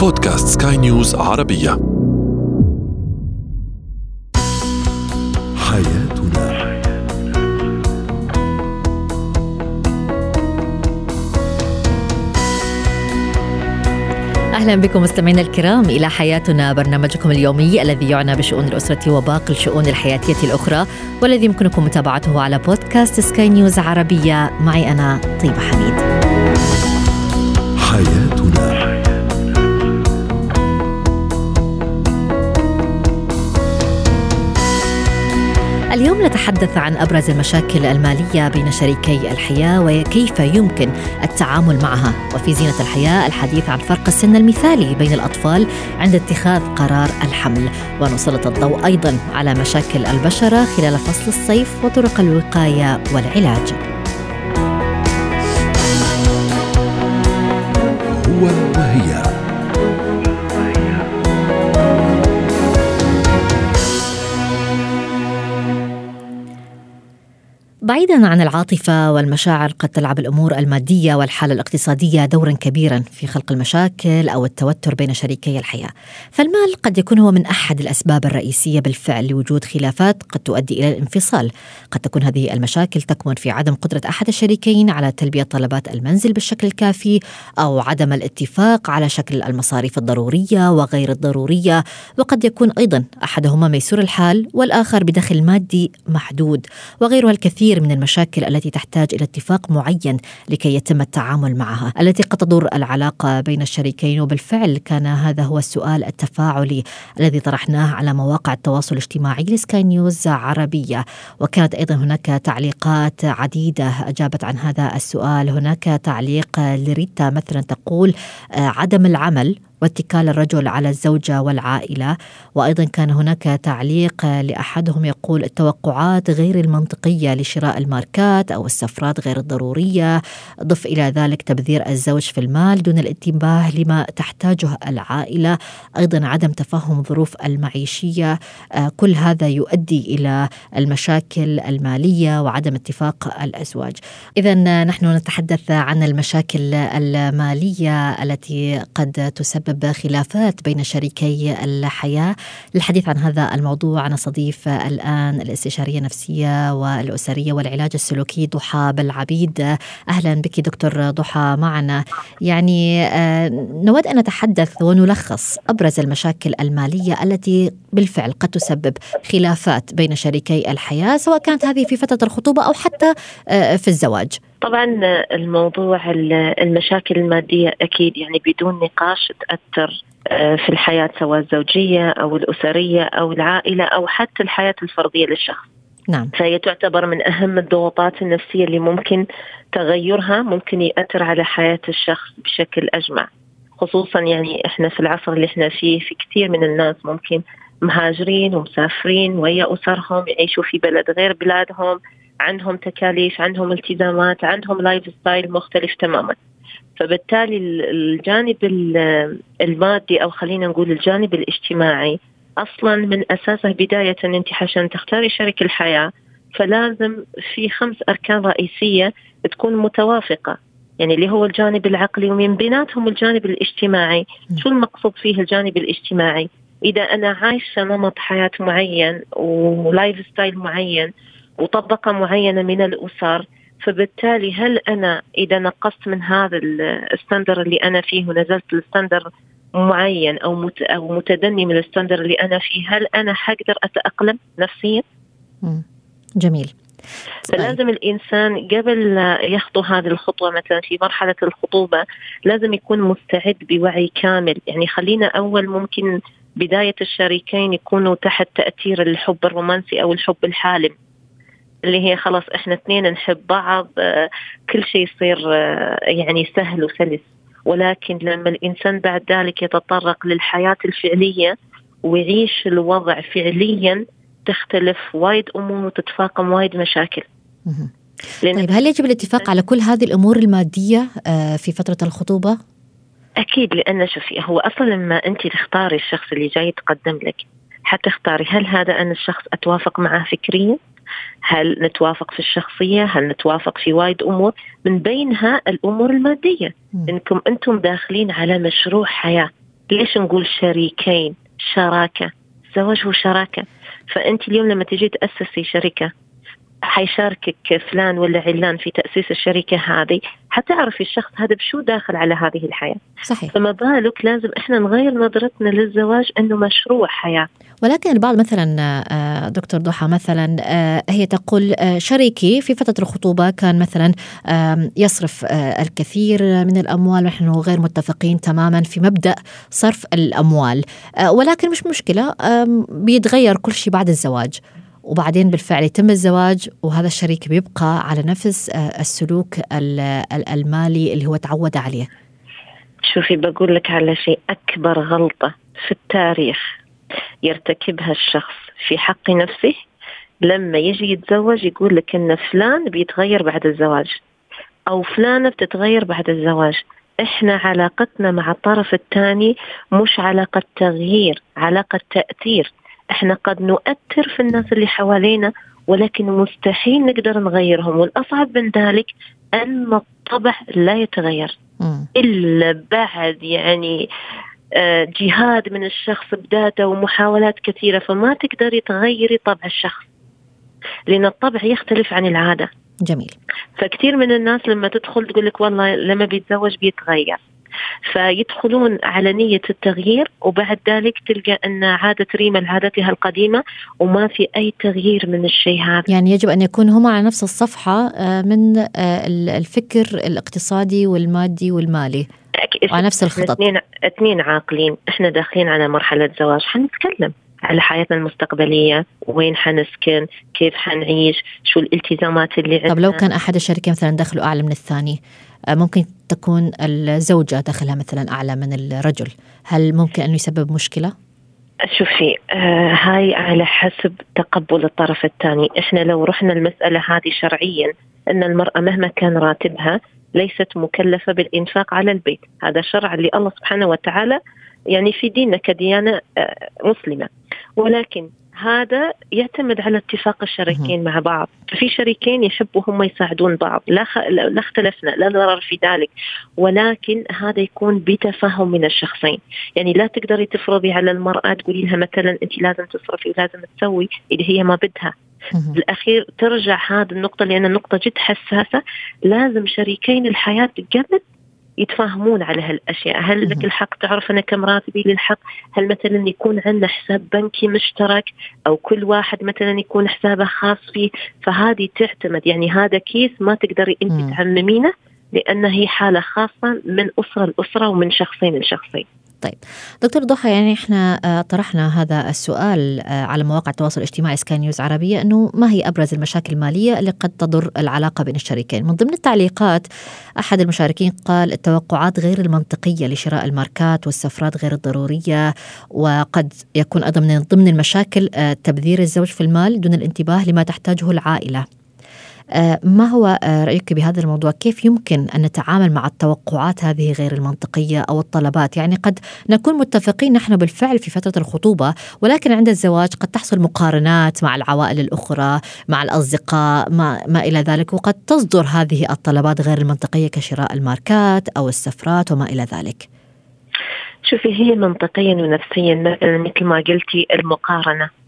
بودكاست سكاي نيوز عربية. حياتنا. أهلا بكم مستمعينا الكرام إلى حياتنا برنامجكم اليومي الذي يعنى بشؤون الأسرة وباقي الشؤون الحياتية الأخرى والذي يمكنكم متابعته على بودكاست سكاي نيوز عربية. معي أنا طيبة حميد. حياتنا. اليوم نتحدث عن أبرز المشاكل المالية بين شريكي الحياة وكيف يمكن التعامل معها. وفي زينة الحياة الحديث عن فرق السن المثالي بين الأطفال عند اتخاذ قرار الحمل. ونسلط الضوء أيضا على مشاكل البشرة خلال فصل الصيف وطرق الوقاية والعلاج. هو وهي. بعيدا عن العاطفة والمشاعر قد تلعب الأمور المادية والحالة الاقتصادية دورا كبيرا في خلق المشاكل أو التوتر بين شريكي الحياة. فالمال قد يكون هو من أحد الأسباب الرئيسية بالفعل لوجود خلافات قد تؤدي إلى الانفصال. قد تكون هذه المشاكل تكمن في عدم قدرة أحد الشريكين على تلبية طلبات المنزل بالشكل الكافي أو عدم الاتفاق على شكل المصاريف الضرورية وغير الضرورية. وقد يكون أيضا أحدهما ميسور الحال والآخر بدخل مادي محدود. وغيرها الكثير من المشاكل التي تحتاج إلى اتفاق معين لكي يتم التعامل معها، التي قد تضر العلاقة بين الشريكين. وبالفعل كان هذا هو السؤال التفاعلي الذي طرحناه على مواقع التواصل الاجتماعي لسكاي نيوز عربية، وكانت أيضا هناك تعليقات عديدة أجابت عن هذا السؤال، هناك تعليق لريتا مثلا تقول عدم العمل واتكال الرجل على الزوجة والعائلة. وأيضا كان هناك تعليق لأحدهم يقول التوقعات غير المنطقية لشراء الماركات أو السفرات غير الضرورية. ضف إلى ذلك تبذير الزوج في المال دون الانتباه لما تحتاجه العائلة. أيضا عدم تفهم ظروف المعيشية. كل هذا يؤدي إلى المشاكل المالية وعدم اتفاق الأزواج. إذا نحن نتحدث عن المشاكل المالية التي قد تسبب تسبب خلافات بين شريكي الحياة. للحديث عن هذا الموضوع أنا صديف الآن الاستشارية النفسية والأسرية والعلاج السلوكي ضحى بالعبيد. أهلا بك دكتور ضحى معنا. يعني نود أن نتحدث ونلخص أبرز المشاكل المالية التي بالفعل قد تسبب خلافات بين شريكي الحياة سواء كانت هذه في فترة الخطوبة أو حتى في الزواج. طبعا الموضوع المشاكل المادية أكيد يعني بدون نقاش تأثر في الحياة سواء الزوجية أو الأسرية أو العائلة أو حتى الحياة الفردية للشخص. نعم. فهي تعتبر من أهم الضغوطات النفسية اللي ممكن تغيرها ممكن يأثر على حياة الشخص بشكل أجمع. خصوصا يعني إحنا في العصر اللي إحنا فيه في كثير من الناس ممكن مهاجرين ومسافرين ويا أسرهم يعيشوا في بلد غير بلادهم عندهم تكاليف عندهم التزامات عندهم lifestyle مختلف تماما. فبالتالي الجانب المادي أو خلينا نقول الجانب الاجتماعي أصلا من أساسه بداية أنت عشان تختاري شريك الحياة فلازم في خمس أركان رئيسية تكون متوافقة. يعني اللي هو الجانب العقلي ومن بيناتهم الجانب الاجتماعي. شو المقصود فيه الجانب الاجتماعي؟ إذا أنا عايشة نمط حياة معين و lifestyle معين وطبقة معينة من الأسر فبالتالي هل أنا إذا نقصت من هذا ال standard اللي أنا فيه ونزلت ل standard معين أو أو متدني من ال standard اللي أنا فيه هل أنا حقدر أتأقلم نفسيا؟ جميل. فلازم الإنسان قبل يخطو هذه الخطوة مثلا في مرحلة الخطوبة لازم يكون مستعد بوعي كامل. يعني خلينا أول ممكن بداية الشريكين يكونوا تحت تأثير الحب الرومانسي أو الحب الحالم. اللي هي خلاص إحنا اثنين نحب بعض كل شيء يصير يعني سهل وسلس ولكن لما الإنسان بعد ذلك يتطرق للحياة الفعلية ويعيش الوضع فعليا تختلف وايد أمور وتتفاقم وايد مشاكل. طيب هل يجب الاتفاق على كل هذه الأمور المادية في فترة الخطوبة؟ أكيد لأن شوفي هو أصلا لما انت تختاري الشخص اللي جاي يتقدم لك حتختاري هل هذا أنا الشخص أتوافق معه فكريا؟ هل نتوافق في الشخصية؟ هل نتوافق في وايد أمور؟ من بينها الأمور المادية. إنكم أنتم داخلين على مشروع حياة. ليش نقول شريكين؟ شراكة. الزواج هو شراكة. فأنت اليوم لما تجي تأسسي شركة حيشاركك فلان ولا علان في تأسيس الشركة هذه حتعرفي الشخص هذا بشو داخل على هذه الحياة. صحيح. فما بالك لازم إحنا نغير نظرتنا للزواج إنه مشروع حياة. ولكن البعض مثلا آه، دكتور ضحى مثلا آه، هي تقول آه، شريكي في فترة الخطوبة كان مثلا يصرف الكثير من الأموال ونحن غير متفقين تماما في مبدأ صرف الأموال. ولكن مش مشكلة بيتغير كل شيء بعد الزواج. وبعدين بالفعل يتم الزواج وهذا الشريك بيبقى على نفس السلوك المالي اللي هو تعود عليه. شوفي بقول لك على شيء أكبر غلطة في التاريخ. يرتكبها الشخص في حق نفسه لما يجي يتزوج يقول لك إن فلان بيتغير بعد الزواج أو فلانة بتتغير بعد الزواج. إحنا علاقتنا مع الطرف الثاني مش علاقة تغيير علاقة تأثير. إحنا قد نؤثر في الناس اللي حوالينا ولكن مستحيل نقدر نغيرهم. والأصعب من ذلك أن الطبع لا يتغير. إلا بعد يعني جهاد من الشخص بذاته ومحاولات كثيرة فما تقدري تغيري طبع الشخص لأن الطبع يختلف عن العادة. جميل. فكثير من الناس لما تدخل تقول لك والله لما بيتزوج بيتغير. فيدخلون على نية التغيير وبعد ذلك تلقى أن عادت ريما لعادتها القديمة وما في أي تغيير من الشيء هذا. يعني يجب أن يكون هم على نفس الصفحة آه، من آه، الفكر الاقتصادي والمادي والمالي. وعلى نفس الخطط. اثنين اثنين عاقلين. إحنا داخلين على مرحلة زواج. حنتكلم. على حياتنا المستقبلية وين حنسكن كيف حنعيش شو الالتزامات اللي عندنا طب لو كان أحد الشريكين مثلا دخله أعلى من الثاني آه، ممكن تكون الزوجة دخلها مثلا أعلى من الرجل. هل ممكن أنه يسبب مشكلة؟ شوفي آه هاي على حسب تقبل الطرف الثاني. إحنا لو رحنا المسألة هذه شرعيا أن المرأة مهما كان راتبها ليست مكلفة بالإنفاق على البيت. هذا شرع اللي الله سبحانه وتعالى يعني في ديننا كديانة آه مسلمة. ولكن هذا يعتمد على اتفاق الشريكين مع بعض. في شريكين يحبوا هم يساعدون بعض. لا, خ... لا اختلفنا لا ضرر في ذلك. ولكن هذا يكون بتفاهم من الشخصين. يعني لا تقدري تفرضي على المرأة تقولي لها مثلا أنت لازم تصرفي ولازم تسوي اللي هي ما بدها. بالاخير ترجع هذه النقطة لأن النقطة جد حساسة. لازم شريكين الحياة قبل يتفاهمون على هالأشياء. هل لك الحق تعرف أنا كم راتبي للحق؟ هل مثلا يكون عندنا حساب بنكي مشترك أو كل واحد مثلا يكون حسابه خاص فيه؟ فهذه تعتمد. يعني هذا كيس ما تقدري انت تعممينه لأن هي حالة خاصة من أسرة لأسرة ومن شخصين لشخصين. طيب. دكتور ضحى يعني إحنا آه، طرحنا هذا السؤال آه، على مواقع التواصل الاجتماعي سكاي نيوز عربية إنه ما هي أبرز المشاكل المالية اللي قد تضر العلاقة بين الشريكين؟ من ضمن التعليقات أحد المشاركين قال التوقعات غير المنطقية لشراء الماركات والسفرات غير الضرورية وقد يكون أيضا من ضمن المشاكل آه، تبذير الزوج في المال دون الانتباه لما تحتاجه العائلة. آه، ما هو آه، رأيك بهذا الموضوع؟ كيف يمكن أن نتعامل مع التوقعات هذه غير المنطقية أو الطلبات؟ يعني قد نكون متفقين نحن بالفعل في فترة الخطوبة ولكن عند الزواج قد تحصل مقارنات مع العوائل الأخرى مع الأصدقاء ما, ما إلى ذلك وقد تصدر هذه الطلبات غير المنطقية كشراء الماركات أو السفرات وما إلى ذلك. شوفي هي منطقيا ونفسيا مثل ما قلتي المقارنة.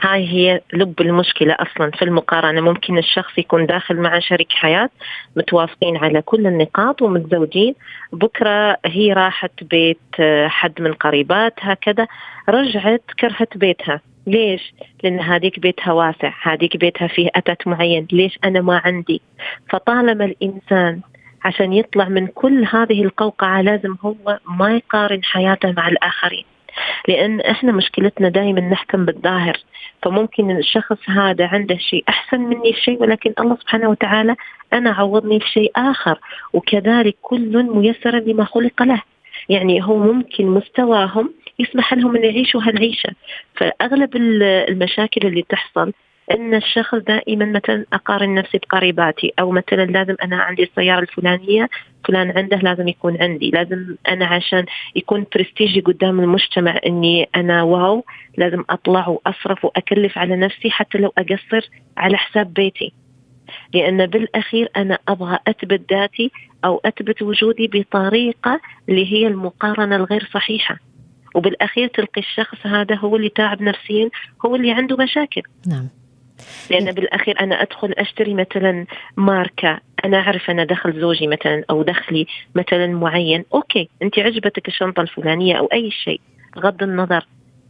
هاي هي لب المشكلة أصلا في المقارنة. ممكن الشخص يكون داخل مع شريك حياة متوافقين على كل النقاط ومتزوجين. بكرة هي راحت بيت حد من قريباتها كذا رجعت كرهت بيتها. ليش؟ لأن هذيك بيتها واسع هذيك بيتها فيه أتت معين. ليش أنا ما عندي؟ فطالما الإنسان عشان يطلع من كل هذه القوقعة لازم هو ما يقارن حياته مع الآخرين. لأن إحنا مشكلتنا دائما نحكم بالظاهر. فممكن الشخص هذا عنده شيء أحسن مني في شيء ولكن الله سبحانه وتعالى أنا عوضني في شيء آخر. وكذلك كل ميسر لما خلق له. يعني هو ممكن مستواهم يسمح لهم أن يعيشوا هالعيشة. فأغلب المشاكل اللي تحصل إن الشخص دائما مثلا أقارن نفسي بقريباتي أو مثلا لازم أنا عندي السيارة الفلانية فلان عنده لازم يكون عندي. لازم أنا عشان يكون برستيجي قدام المجتمع إني أنا واو لازم أطلع وأصرف وأكلف على نفسي حتى لو أقصر على حساب بيتي. لأن بالأخير أنا أبغى أثبت ذاتي أو أثبت وجودي بطريقة اللي هي المقارنة الغير صحيحة. وبالأخير تلقي الشخص هذا هو اللي تعب نفسيا هو اللي عنده مشاكل. نعم. لأن بالأخير أنا أدخل أشتري مثلا ماركة أنا أعرف أنا دخل زوجي مثلا أو دخلي مثلا معين okay أنت عجبتك الشنطة الفلانية أو أي شيء بغض النظر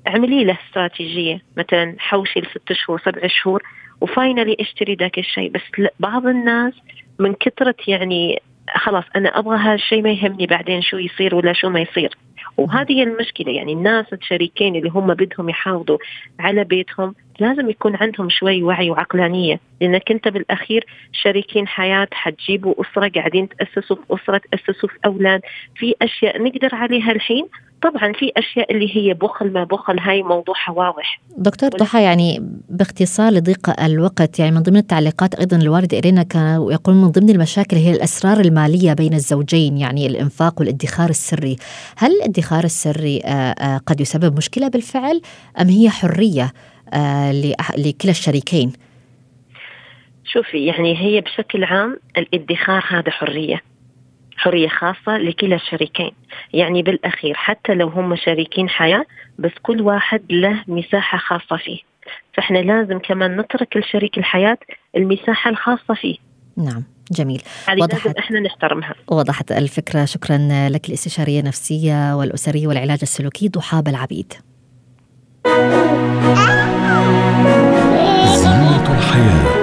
اعملي له استراتيجية مثلا حوشي لست شهور سبع شهور و finally أشتري ذاك الشيء. بس بعض الناس من كثرة يعني خلاص أنا أبغى هذا الشيء ما يهمني بعدين شو يصير ولا شو ما يصير. وهذه المشكلة يعني الناس الشريكين اللي هم بدهم يحافظوا على بيتهم لازم يكون عندهم شوي وعي وعقلانية لأنك أنت بالأخير شريكين حياة حتجيبوا أسرة قاعدين تأسسوا في أسرة تأسسوا في أولاد في أشياء نقدر عليها الحين. طبعا في أشياء اللي هي بخل ما بخل هاي موضوعها واضح. دكتور ضحى يعني باختصار لضيق الوقت يعني من ضمن التعليقات أيضا الوارد إلينا كان يقول من ضمن المشاكل هي الأسرار المالية بين الزوجين يعني الإنفاق والادخار السري. هل الادخار السري آه، آه، قد يسبب مشكلة بالفعل أم هي حرية؟ لكلا الشريكين. شوفي يعني هي بشكل عام الادخار هذا حرية حرية خاصة لكلا الشريكين. يعني بالأخير حتى لو هم شريكين حياة بس كل واحد له مساحة خاصة فيه. فإحنا لازم كمان نترك لشريك الحياة المساحة الخاصة فيه. نعم جميل. وضحت لازم إحنا نحترمها. وضحت الفكرة. شكرا لك الاستشارية النفسية والأسرية والعلاج السلوكي ضحاب العبيد زينة الحياة.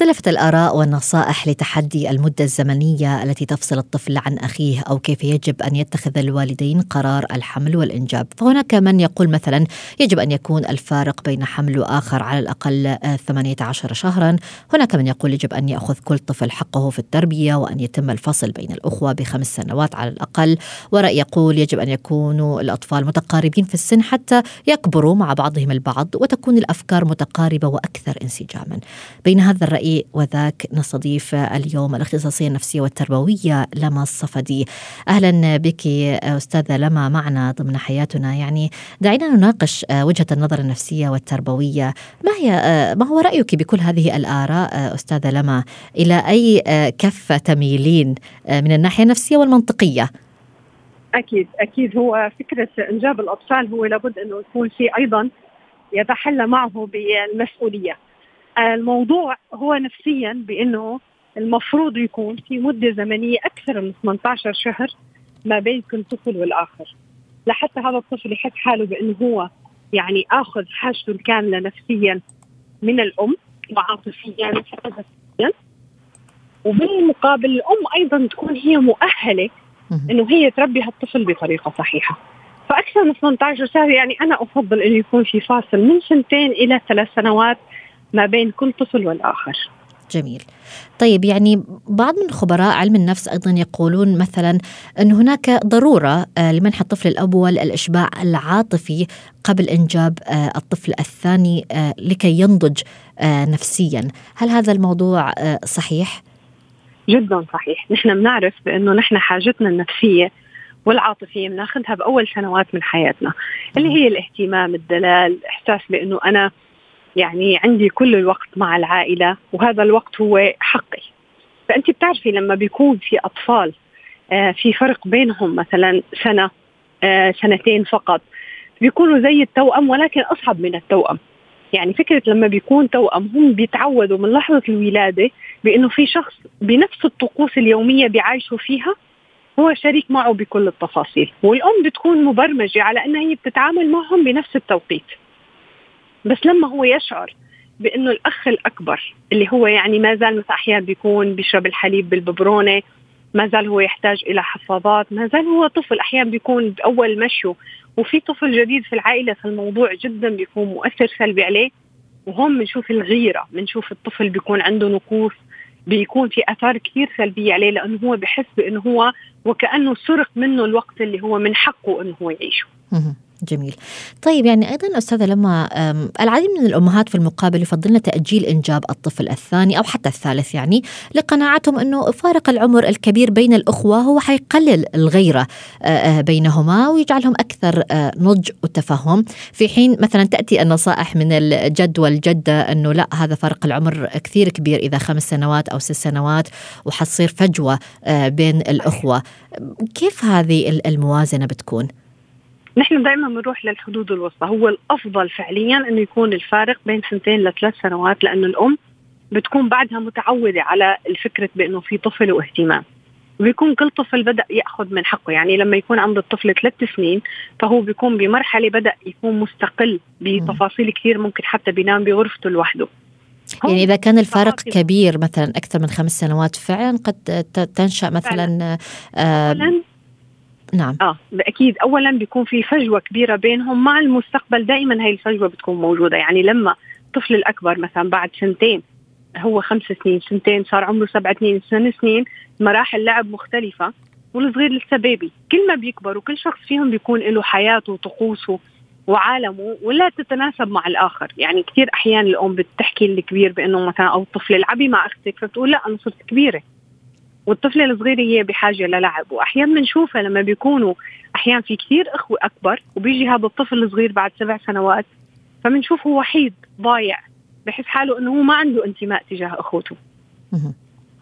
اختلفت الآراء والنصائح لتحدي المدة الزمنية التي تفصل الطفل عن أخيه أو كيف يجب أن يتخذ الوالدين قرار الحمل والإنجاب. فهناك من يقول مثلا يجب أن يكون الفارق بين حمل وآخر على الأقل 18 شهرا. هناك من يقول يجب أن يأخذ كل طفل حقه في التربية وأن يتم الفصل بين الأخوة بخمس سنوات على الأقل. ورأي يقول يجب أن يكونوا الأطفال متقاربين في السن حتى يكبروا مع بعضهم البعض وتكون الأفكار متقاربة وأكثر انسجاما. بين هذا الرأي وذاك نستضيف اليوم الاختصاصية النفسية والتربوية لما الصفدي. أهلا بك أستاذة لما معنا ضمن حياتنا. يعني دعينا نناقش وجهة النظر النفسية والتربوية. ما هي ما هو رأيك بكل هذه الآراء أستاذة لما؟ إلى أي كفة تميلين من الناحية النفسية والمنطقية؟ أكيد أكيد. هو فكرة إنجاب الأطفال هو لابد أنه يكون في أيضا يتحلى معه بالمسؤولية. الموضوع هو نفسيا بأنه المفروض يكون في مدة زمنية أكثر من 18 شهر ما بين كل طفل والآخر. لحتى هذا الطفل يحس حاله بأنه هو يعني آخذ حاجته الكاملة نفسيا من الأم وعاطفيا وجسديا وبالمقابل الأم أيضا تكون هي مؤهلة إنه هي تربي هالطفل بطريقة صحيحة. فأكثر من 18 سنه يعني أنا أفضل إنه يكون في فاصل من سنتين إلى ثلاث سنوات ما بين كل طفل والآخر. جميل. طيب يعني بعض من خبراء علم النفس أيضا يقولون مثلا أن هناك ضرورة آه، لمنح الطفل الأول الاشباع العاطفي قبل إنجاب آه، الطفل الثاني آه، لكي ينضج نفسيا. هل هذا الموضوع صحيح؟ جدا صحيح. نحن بنعرف بأنه نحن حاجتنا النفسية والعاطفية بناخذها بأول سنوات من حياتنا اللي هي الاهتمام الدلال إحساس بأنه أنا يعني عندي كل الوقت مع العائلة وهذا الوقت هو حقي. فأنت بتعرفي لما بيكون في أطفال آه، في فرق بينهم مثلا سنة آه، سنتين فقط بيكونوا زي التوأم ولكن أصعب من التوأم. يعني فكرة لما بيكون توأم هم بيتعودوا من لحظة الولادة بإنه في شخص بنفس الطقوس اليومية بيعايشوا فيها هو شريك معه بكل التفاصيل. والأم بتكون مبرمجة على إنها هي بتتعامل معهم بنفس التوقيت. بس لما هو يشعر بإنه الأخ الأكبر اللي هو يعني ما زال مثلا أحيانا بيكون بيشرب الحليب بالببرونة ما زال هو يحتاج إلى حفاضات ما زال هو طفل أحيانا بيكون بأول مشيه. وفي طفل جديد في العائلة فالموضوع جدا بيكون مؤثر سلبي عليه. وهون بنشوف الغيرة بنشوف الطفل بيكون عنده نقوص بيكون في آثار كثير سلبية عليه لأنه هو بحس بإنه هو وكأنه سرق منه الوقت اللي هو من حقه إنه هو يعيشه. جميل. طيب يعني أيضا أستاذة لما العديد من الأمهات في المقابل يفضلن تأجيل إنجاب الطفل الثاني أو حتى الثالث يعني لقناعتهم أنه فارق العمر الكبير بين الأخوة هو حيقلل الغيرة بينهما ويجعلهم أكثر نضج وتفهم. في حين مثلا تأتي النصائح من الجد والجدة أنه لا هذا فرق العمر كثير كبير إذا خمس سنوات أو ست سنوات وحتصير فجوة بين الأخوة. كيف هذه الموازنة بتكون؟ نحن دائما بنروح للحدود الوسطى. هو الأفضل فعليا إنه يكون الفارق بين سنتين لثلاث سنوات لأنه الأم بتكون بعدها متعودة على الفكرة بإنه في طفل واهتمام. وبيكون كل طفل بدأ يأخذ من حقه. يعني لما يكون عند الطفل ثلاث سنين فهو بيكون بمرحلة بدأ يكون مستقل بتفاصيل كثير ممكن حتى بينام بغرفته لوحده. يعني إذا كان الفرق كبير مثلا أكثر من خمس سنوات فعلا قد تنشأ مثلا آه نعم. آه أكيد. اولا بيكون في فجوة كبيرة بينهم مع المستقبل. دائما هاي الفجوة بتكون موجودة. يعني لما الطفل الأكبر مثلا بعد سنتين هو خمس سنين سنتين صار عمره سبع سنين ثمان سنين مراحل لعب مختلفة والصغير لسه بيبي كل ما بيكبر وكل شخص فيهم بيكون له حياته وطقوسه وعالمه ولا تتناسب مع الآخر. يعني كثير أحيان الأم بتحكي الكبير بأنه مثلا أو الطفل العبي مع أختك فبتقول لا أنا صرت كبيرة. والطفلة الصغيرة هي بحاجة للعب. واحيانا بنشوفها لما بيكونوا أحيانا في كثير أخوة أكبر وبيجي هذا الطفل الصغير بعد سبع سنوات فبنشوفه وحيد ضايع بحس حاله إنه هو ما عنده انتماء تجاه أخوته.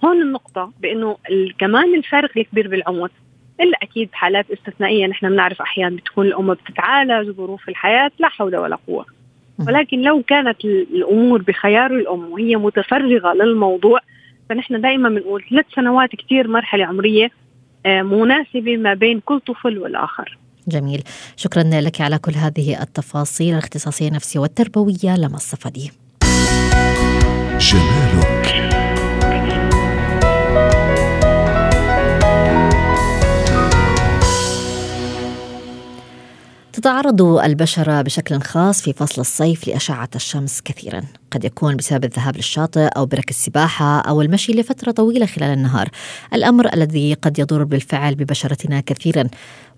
هون النقطة بأنه كمان الفارق الكبير بالعمر. إلا أكيد حالات استثنائية نحن بنعرف أحيانا بتكون الأم بتتعالج ظروف الحياة لا حول ولا قوة. ولكن لو كانت الأمور بخيار الأم وهي متفرغة للموضوع فنحن دائما بنقول ثلاث سنوات كثير مرحلة عمرية آه، مناسبة ما بين كل طفل والآخر. جميل. شكرا لك على كل هذه التفاصيل الاختصاصية النفسية والتربوية. لما الصفدي جمالك تتعرض البشرة بشكل خاص في فصل الصيف لأشعة الشمس كثيرا. قد يكون بسبب الذهاب للشاطئ أو برك السباحة أو المشي لفترة طويلة خلال النهار. الأمر الذي قد يضر بالفعل ببشرتنا كثيرا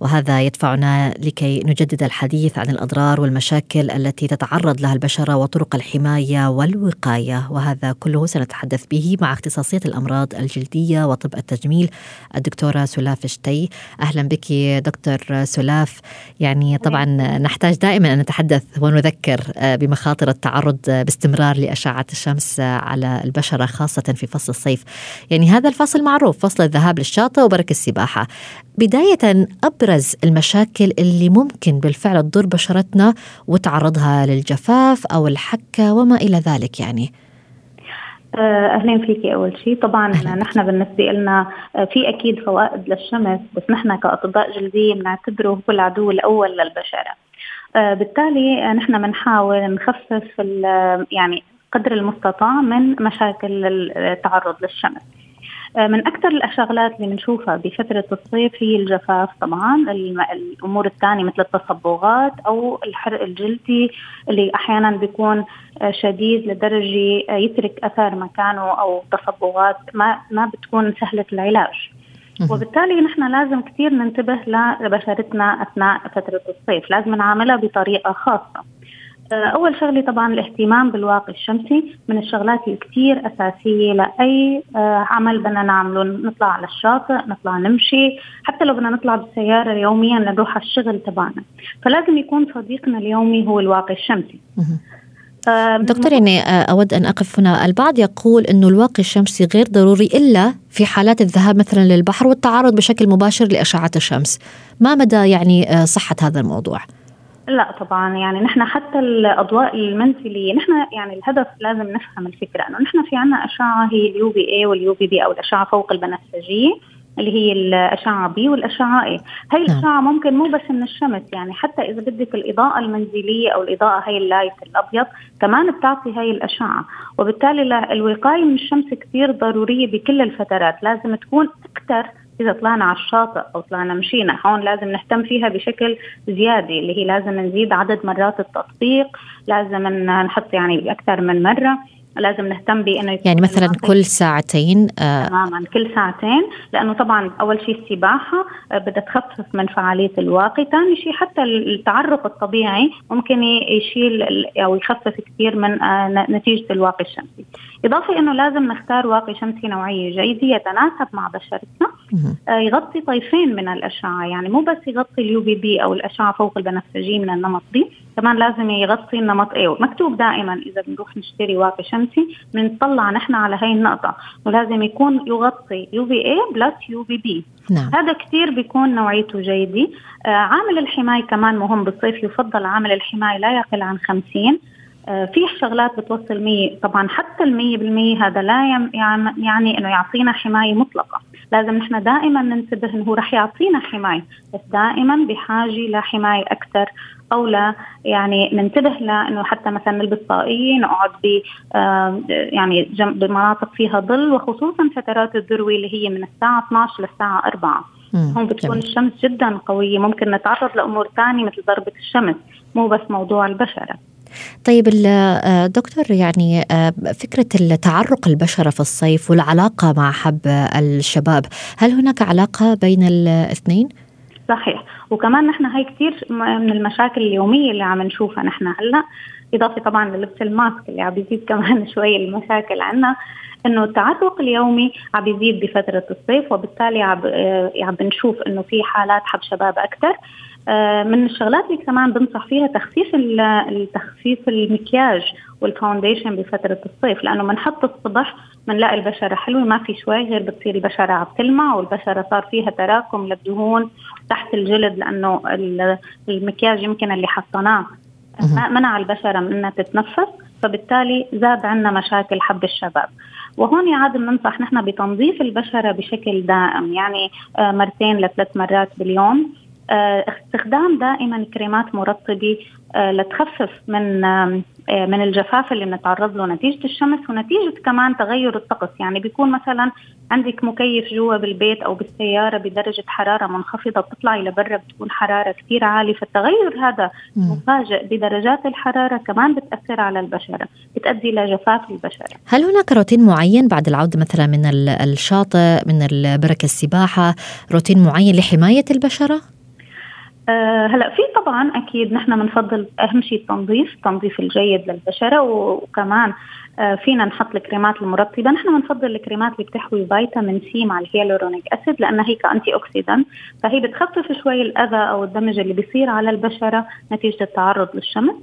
وهذا يدفعنا لكي نجدد الحديث عن الأضرار والمشاكل التي تتعرض لها البشرة وطرق الحماية والوقاية. وهذا كله سنتحدث به مع اختصاصية الأمراض الجلدية وطب التجميل الدكتورة سلاف شتي. أهلا بك دكتور سلاف. يعني طبعا نحتاج دائما أن نتحدث ونذكر بمخاطر التعرض باستمرار. الاستمرار لأشعة الشمس على البشرة خاصة في فصل الصيف. يعني هذا الفصل معروف فصل الذهاب للشاطئ وبرك السباحة. بداية أبرز المشاكل اللي ممكن بالفعل تضر بشرتنا وتعرضها للجفاف أو الحكة وما إلى ذلك يعني. آه، اهلين فيكي أول شيء. طبعا نحن بالنسبة لنا آه، في أكيد فوائد للشمس بس نحن كأطباء جلدية بنعتبره هو العدو الأول للبشرة. بالتالي نحن بنحاول نخفف يعني قدر المستطاع من مشاكل التعرض للشمس. آه، من أكثر الشغلات اللي بنشوفها بفترة الصيف هي الجفاف طبعا الأمور الثانية مثل التصبغات أو الحرق الجلدي اللي أحيانا بيكون آه، شديد لدرجة يترك أثر مكانه أو تصبغات ما ما بتكون سهلة العلاج. وبالتالي نحن لازم كثير ننتبه لبشرتنا أثناء فترة الصيف، لازم نعاملها بطريقة خاصة. آه، أول شغلة طبعا الاهتمام بالواقي الشمسي من الشغلات الكثير أساسية لأي آه، عمل بدنا نعمله نطلع على الشاطئ نطلع نمشي حتى لو بدنا نطلع بالسيارة يوميا لنروح على الشغل تبعنا. فلازم يكون صديقنا اليومي هو الواقي الشمسي. دكتور يعني آه، أود أن أقف هنا. البعض يقول أنه الواقي الشمسي غير ضروري إلا في حالات الذهاب مثلا للبحر والتعرض بشكل مباشر لأشعة الشمس. ما مدى يعني آه، صحة هذا الموضوع؟ لا طبعا يعني نحن حتى الأضواء المنزلية نحن يعني الهدف لازم نفهم الفكرة إنه نحن في عنا أشعة هي ال UVA وال UVB أو الأشعة فوق البنفسجية. اللي هي الأشعة B والأشعة A هاي نعم. الأشعة ممكن مو بس من الشمس يعني حتى إذا بدك الإضاءة المنزلية أو الإضاءة هاي ال light الأبيض كمان بتعطي هاي الأشعة. وبالتالي الوقاية من الشمس كثير ضرورية بكل الفترات. لازم تكون أكثر إذا طلعنا على الشاطئ أو طلعنا مشينا. هون لازم نهتم فيها بشكل زيادة اللي هي لازم نزيد عدد مرات التطبيق لازم نحط يعني أكثر من مرة. لازم نهتم بانه يكون يعني مثلا كل ساعتين آه تماما كل ساعتين لأنه طبعا أول شيء السباحة آه، بدها تخفف من فعالية الواقي، ثاني شيء حتى التعرق الطبيعي ممكن يشيل أو يخفف كثير من آه، نتيجة الواقي الشمسي، إضافة إنه لازم نختار واقي شمسي نوعية جيدة يتناسب مع بشرتنا. آه، يغطي طيفين من الأشعة يعني مو بس يغطي ال UVB أو الأشعة فوق البنفسجية من النمط B كمان لازم يغطي النمط. A مكتوب دائما إذا بنروح نشتري واقي شمسي بنطلع نحن على هاي النقطة ولازم يكون يغطي يو في اي بلس يو في بي نعم. هذا كثير بيكون نوعيته جيدة. آه عامل الحماية كمان مهم بالصيف يفضل عامل الحماية لا يقل عن 50 آه في شغلات بتوصل 100 طبعا حتى ال 100% هذا لا يعني, يعني إنه يعطينا حماية مطلقة. لازم نحن دائما ننتبه إنه هو رح يعطينا حماية بس دائما بحاجة لحماية أكثر. أو لا يعني ننتبه لأنه حتى مثلا نلبس طاقية نقعد ب يعني جنب بمناطق فيها ظل وخصوصا فترات الذروة اللي هي من الساعة 12 للساعة 4 مم. هون بتكون جميل. الشمس جدا قوية ممكن نتعرض لأمور ثانية مثل ضربة الشمس مو بس موضوع البشرة طيب ال- آه، دكتور يعني آه، فكرة التعرق البشرة في الصيف والعلاقة مع حب الشباب هل هناك علاقة بين الاثنين؟ صحيح وكمان نحن هاي كثير من المشاكل اليومية اللي عم نشوفها نحن هلأ إضافة طبعا للبس الماسك اللي عم بيزيد كمان شوي المشاكل عنا إنه التعرق اليومي عم بيزيد بفترة الصيف وبالتالي عم آه، عم بنشوف إنه في حالات حب شباب أكثر من الشغلات اللي كمان بنصح فيها تخفيف التخفيف المكياج والفاونديشن بفترة الصيف لأنه بنحط الصبح بنلاقي البشرة حلوة ما في شوي غير بتصير البشرة عم تلمع والبشرة صار فيها تراكم للدهون تحت الجلد لأنه ال- المكياج يمكن اللي حطيناه منع البشرة من إنها تتنفس فبالتالي زاد عندنا مشاكل حب الشباب. وهون عاد بننصح نحن بتنظيف البشرة بشكل دائم يعني آه، مرتين لثلاث مرات باليوم. آه، استخدام دائما كريمات مرطبة آه، لتخفف من آه، من الجفاف اللي بنتعرض له نتيجة الشمس ونتيجة كمان تغير الطقس يعني بيكون مثلا عندك مكيف جوا بالبيت أو بالسيارة بدرجة حرارة منخفضة بتطلعي لبرا بتكون حرارة كثير عالية فالتغير هذا مم. مفاجئ بدرجات الحرارة كمان بتأثر على البشرة بتؤدي لجفاف البشرة هل هناك روتين معين بعد العودة مثلا من ال- الشاطئ من ال- بركة السباحة روتين معين لحماية البشرة؟ آه هلا في طبعا أكيد نحن بنفضل أهم شيء التنظيف التنظيف الجيد للبشرة وكمان آه فينا نحط الكريمات المرطبة. نحن بنفضل الكريمات اللي بتحوي فيتامين C مع ال hyaluronic acid لأنها هي ك antioxidant فهي بتخفف شوي الأذى أو ال damage اللي بيصير على البشرة نتيجة التعرض للشمس.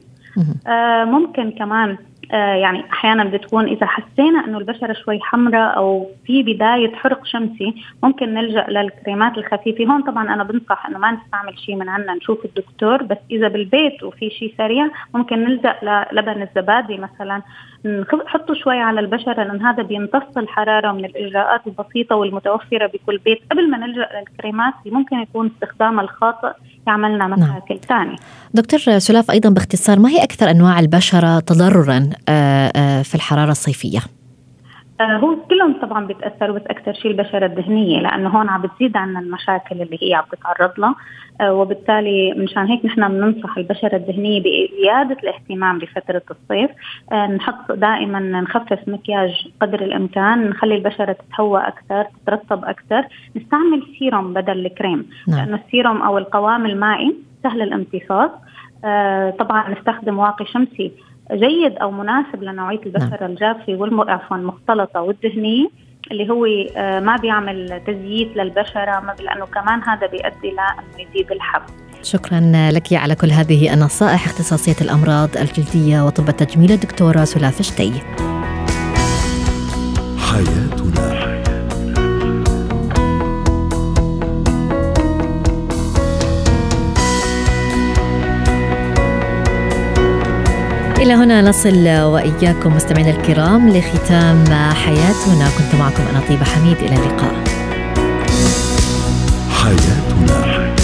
آه ممكن كمان يعني أحيانا بتكون إذا حسينا إنه البشرة شوي حمراء أو في بداية حرق شمسي ممكن نلجأ للكريمات الخفيفة. هون طبعا أنا بنصح إنه ما نستعمل شيء من عنا نشوف الدكتور بس إذا بالبيت وفي شيء سريع ممكن نلجأ للبن الزبادي مثلا. نحطه شوي على البشرة لأن هذا بيمتص الحرارة من الإجراءات البسيطة والمتوفرة بكل بيت قبل ما نلجأ للكريمات اللي ممكن يكون استخدامها الخاطئ يعملنا مشاكل ثانية. دكتور سلاف أيضا باختصار ما هي أكثر أنواع البشرة تضررا آه، آه، في الحرارة الصيفية؟ آه، هو كلهم طبعا بيتأثروا بس أكثر شيء البشرة الدهنيه لأنه هون عم بتزيد عنا المشاكل اللي هي عم تتعرض لها. آه، وبالتالي مشان هيك نحن بننصح البشرة الدهنيه بزيادة الاهتمام بفترة الصيف. آه، نحط دائما نخفف مكياج قدر الإمكان نخلي البشرة تتهوى أكثر تترطب أكثر. نستعمل سيروم بدل الكريم نعم. لأنه السيروم أو القوام المائي سهل الامتصاص. آه، طبعا نستخدم واقي شمسي جيد أو مناسب لنوعية البشرة الجافة والم... عفوا المختلطه والدهنيه اللي هو آه، ما بيعمل تزييت للبشرة ما لأنه كمان هذا بيؤدي لأنه يزيد الحب شكرا لك على كل هذه النصائح اختصاصية الأمراض الجلدية وطب التجميل الدكتورة سلاف شتي. حياتنا إلى هنا نصل وإياكم مستمعينا الكرام لختام حياتنا. كنت معكم أنا طيبة حميد. إلى اللقاء. حياتنا.